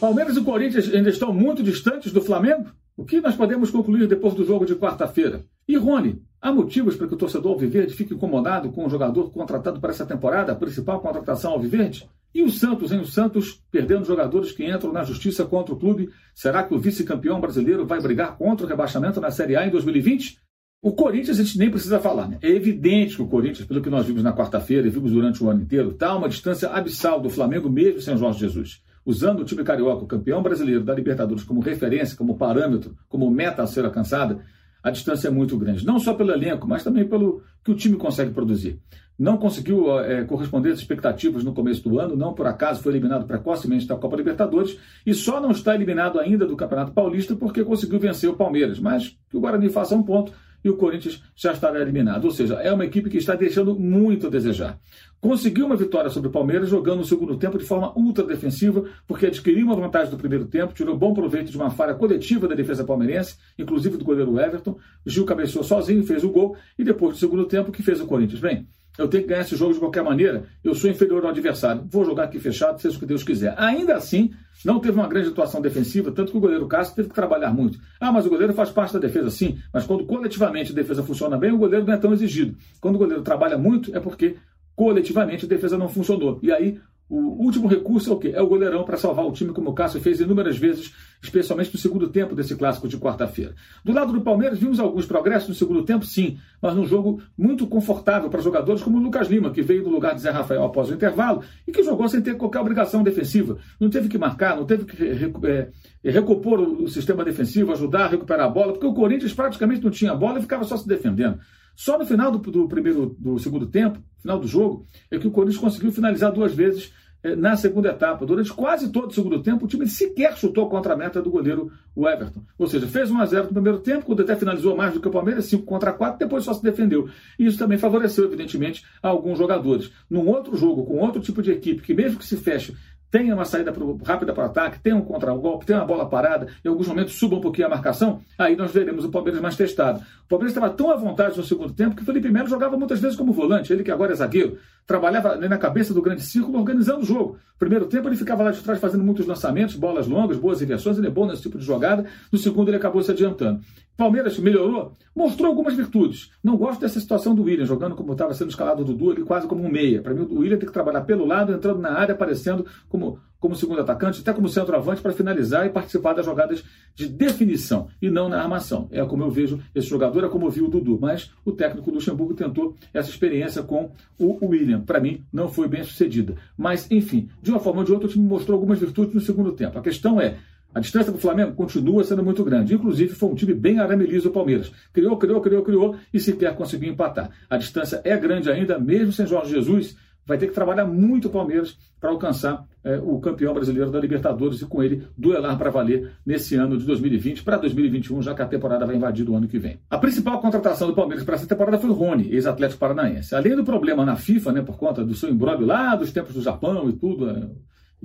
Palmeiras e Corinthians ainda estão muito distantes do Flamengo? O que nós podemos concluir depois do jogo de quarta-feira? E Rony, há motivos para que o torcedor alviverde fique incomodado com o jogador contratado para essa temporada, a principal contratação alviverde? E o Santos, hein? O Santos perdendo jogadores que entram na justiça contra o clube. Será que o vice-campeão brasileiro vai brigar contra o rebaixamento na Série A em 2020? O Corinthians a gente nem precisa falar, né? É evidente que o Corinthians, pelo que nós vimos na quarta-feira e vimos durante o ano inteiro, está a uma distância abissal do Flamengo mesmo sem Jorge Jesus usando o time carioca, o campeão brasileiro da Libertadores, como referência, como parâmetro, como meta a ser alcançada, a distância é muito grande. Não só pelo elenco, mas também pelo que o time consegue produzir. Não conseguiu é, corresponder às expectativas no começo do ano, não por acaso foi eliminado precocemente da Copa Libertadores e só não está eliminado ainda do Campeonato Paulista porque conseguiu vencer o Palmeiras. Mas que o Guarani faça um ponto e o Corinthians já estará eliminado. Ou seja, é uma equipe que está deixando muito a desejar. Conseguiu uma vitória sobre o Palmeiras jogando no segundo tempo de forma ultra defensiva, porque adquiriu uma vantagem do primeiro tempo, tirou bom proveito de uma falha coletiva da defesa palmeirense, inclusive do goleiro Everton. Gil cabeceou sozinho, fez o gol, e depois do segundo tempo, que fez o Corinthians? Bem, eu tenho que ganhar esse jogo de qualquer maneira, eu sou inferior ao adversário, vou jogar aqui fechado, seja o que Deus quiser. Ainda assim, não teve uma grande atuação defensiva, tanto que o goleiro Castro teve que trabalhar muito. Ah, mas o goleiro faz parte da defesa, sim, mas quando coletivamente a defesa funciona bem, o goleiro não é tão exigido. Quando o goleiro trabalha muito, é porque coletivamente a defesa não funcionou. E aí o último recurso é o quê? É o goleirão para salvar o time, como o Cássio fez inúmeras vezes, especialmente no segundo tempo desse clássico de quarta-feira. Do lado do Palmeiras, vimos alguns progressos no segundo tempo, sim, mas num jogo muito confortável para jogadores como o Lucas Lima, que veio no lugar de Zé Rafael após o intervalo e que jogou sem ter qualquer obrigação defensiva. Não teve que marcar, não teve que é, recompor o sistema defensivo, ajudar a recuperar a bola, porque o Corinthians praticamente não tinha bola e ficava só se defendendo. Só no final do, do, primeiro, do segundo tempo, final do jogo, é que o Corinthians conseguiu finalizar duas vezes eh, na segunda etapa. Durante quase todo o segundo tempo, o time sequer chutou contra a meta do goleiro o Everton. Ou seja, fez 1 a 0 no primeiro tempo, quando até finalizou mais do que o Palmeiras, 5 contra 4, depois só se defendeu. E isso também favoreceu, evidentemente, alguns jogadores. Num outro jogo, com outro tipo de equipe, que mesmo que se feche tenha uma saída pro, rápida para o ataque, tenha um contra-golpe, tenha uma bola parada, em alguns momentos suba um pouquinho a marcação, aí nós veremos o Palmeiras mais testado. O Palmeiras estava tão à vontade no segundo tempo que o Felipe Melo jogava muitas vezes como volante, ele que agora é zagueiro, trabalhava na cabeça do grande círculo organizando o jogo. Primeiro tempo ele ficava lá de trás fazendo muitos lançamentos, bolas longas, boas inversões, ele é bom nesse tipo de jogada. No segundo ele acabou se adiantando. Palmeiras melhorou? Mostrou algumas virtudes. Não gosto dessa situação do William, jogando como estava sendo escalado o Dudu, ali quase como um meia. Para mim, o William tem que trabalhar pelo lado, entrando na área, aparecendo como, como segundo atacante, até como centroavante, para finalizar e participar das jogadas de definição, e não na armação. É como eu vejo esse jogador, é como eu vi o Dudu. Mas o técnico Luxemburgo tentou essa experiência com o William. Para mim, não foi bem sucedida. Mas, enfim, de uma forma ou de outra, o time mostrou algumas virtudes no segundo tempo. A questão é, a distância do Flamengo continua sendo muito grande. Inclusive, foi um time bem aramelizo o Palmeiras. Criou, criou, criou, criou e sequer conseguiu empatar. A distância é grande ainda, mesmo sem Jorge Jesus. Vai ter que trabalhar muito o Palmeiras para alcançar é, o campeão brasileiro da Libertadores e com ele duelar para valer nesse ano de 2020 para 2021, já que a temporada vai invadir o ano que vem. A principal contratação do Palmeiras para essa temporada foi o Rony, ex-atlético paranaense. Além do problema na FIFA, né, por conta do seu embrólio lá dos tempos do Japão e tudo, é,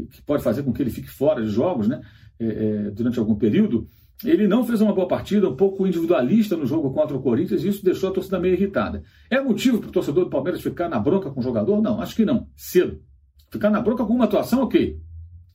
que pode fazer com que ele fique fora de jogos, né? É, é, durante algum período, ele não fez uma boa partida, um pouco individualista no jogo contra o Corinthians, e isso deixou a torcida meio irritada. É motivo para o torcedor do Palmeiras ficar na bronca com o jogador? Não, acho que não. Cedo. Ficar na bronca com uma atuação, ok.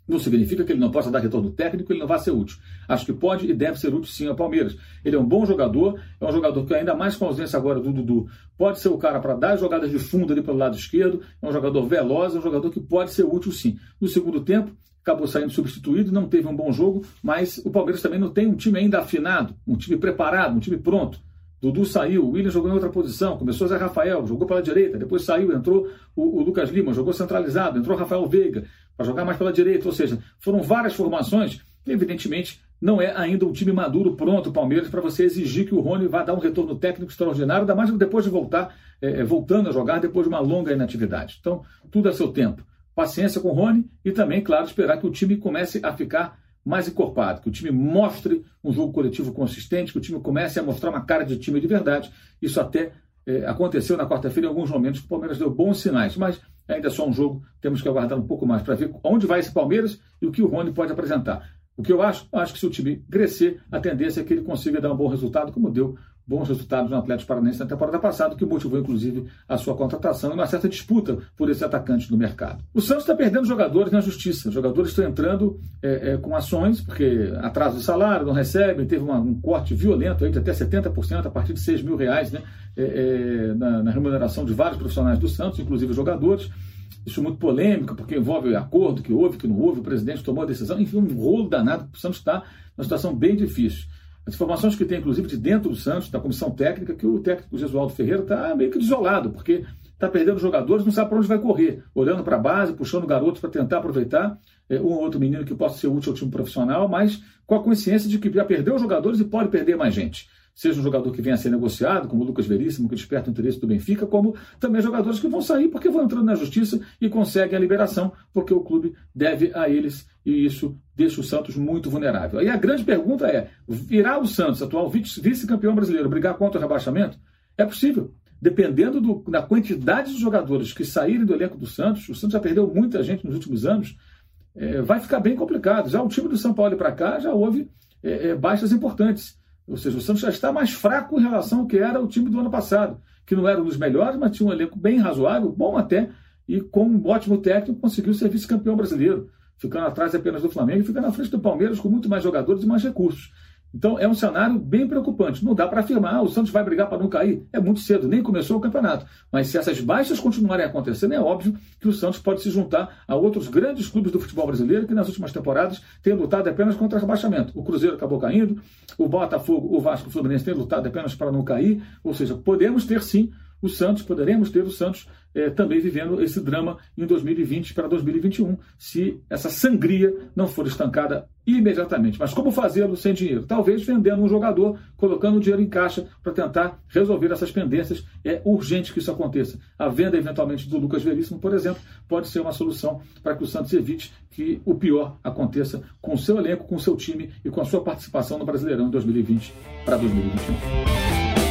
Não significa que ele não possa dar retorno técnico, ele não vai ser útil. Acho que pode e deve ser útil sim ao Palmeiras. Ele é um bom jogador, é um jogador que ainda mais com a ausência agora do Dudu, pode ser o cara para dar jogadas de fundo ali pelo lado esquerdo, é um jogador veloz, é um jogador que pode ser útil sim. No segundo tempo, acabou saindo substituído, não teve um bom jogo, mas o Palmeiras também não tem um time ainda afinado, um time preparado, um time pronto. Dudu saiu, o William jogou em outra posição, começou Zé Rafael, jogou pela direita, depois saiu, entrou o, o Lucas Lima, jogou centralizado, entrou Rafael Veiga para jogar mais pela direita, ou seja, foram várias formações, evidentemente não é ainda um time maduro, pronto, o Palmeiras, para você exigir que o Rony vá dar um retorno técnico extraordinário, ainda mais depois de voltar, é, voltando a jogar depois de uma longa inatividade. Então, tudo a seu tempo paciência com o Rony e também, claro, esperar que o time comece a ficar mais encorpado, que o time mostre um jogo coletivo consistente, que o time comece a mostrar uma cara de time de verdade. Isso até é, aconteceu na quarta-feira em alguns momentos que o Palmeiras deu bons sinais, mas ainda é só um jogo, temos que aguardar um pouco mais para ver onde vai esse Palmeiras e o que o Rony pode apresentar. O que eu acho? Acho que se o time crescer, a tendência é que ele consiga dar um bom resultado, como deu bons resultados no Atlético Paranaense na temporada passada, que motivou inclusive a sua contratação e uma certa disputa por esse atacante no mercado. O Santos está perdendo jogadores na justiça. Os jogadores estão entrando é, é, com ações, porque atraso de salário, não recebem, teve uma, um corte violento aí de até 70% a partir de 6 mil reais né, é, é, na, na remuneração de vários profissionais do Santos, inclusive jogadores. Isso é muito polêmico, porque envolve acordo que houve, que não houve, o presidente tomou a decisão, enfim, um rolo danado, o Santos está numa situação bem difícil. As informações que tem, inclusive, de dentro do Santos, da comissão técnica, que o técnico Jesualdo Ferreira está meio que desolado, porque está perdendo jogadores, não sabe para onde vai correr, olhando para a base, puxando garotos para tentar aproveitar é, um ou outro menino que possa ser útil ao time profissional, mas com a consciência de que já perdeu jogadores e pode perder mais gente seja um jogador que venha a ser negociado, como o Lucas Veríssimo, que desperta o interesse do Benfica, como também jogadores que vão sair porque vão entrando na justiça e conseguem a liberação, porque o clube deve a eles e isso deixa o Santos muito vulnerável. Aí a grande pergunta é: virá o Santos, atual vice-campeão brasileiro, brigar contra o rebaixamento? É possível. Dependendo do, da quantidade de jogadores que saírem do elenco do Santos, o Santos já perdeu muita gente nos últimos anos, é, vai ficar bem complicado. Já o time do São Paulo para cá já houve é, é, baixas importantes. Ou seja, o Santos já está mais fraco em relação ao que era o time do ano passado, que não era um dos melhores, mas tinha um elenco bem razoável, bom até, e com um ótimo técnico conseguiu ser vice-campeão brasileiro, ficando atrás apenas do Flamengo e ficando na frente do Palmeiras com muito mais jogadores e mais recursos. Então é um cenário bem preocupante. Não dá para afirmar, ah, o Santos vai brigar para não cair. É muito cedo, nem começou o campeonato. Mas se essas baixas continuarem acontecendo, é óbvio que o Santos pode se juntar a outros grandes clubes do futebol brasileiro que nas últimas temporadas têm lutado apenas contra o rebaixamento. O Cruzeiro acabou caindo, o Botafogo, o Vasco o Fluminense têm lutado apenas para não cair. Ou seja, podemos ter sim o Santos, poderemos ter o Santos é, também vivendo esse drama em 2020 para 2021, se essa sangria não for estancada imediatamente. Mas como fazê-lo sem dinheiro? Talvez vendendo um jogador, colocando o dinheiro em caixa para tentar resolver essas pendências. É urgente que isso aconteça. A venda, eventualmente, do Lucas Veríssimo, por exemplo, pode ser uma solução para que o Santos evite que o pior aconteça com o seu elenco, com o seu time e com a sua participação no Brasileirão 2020 para 2021.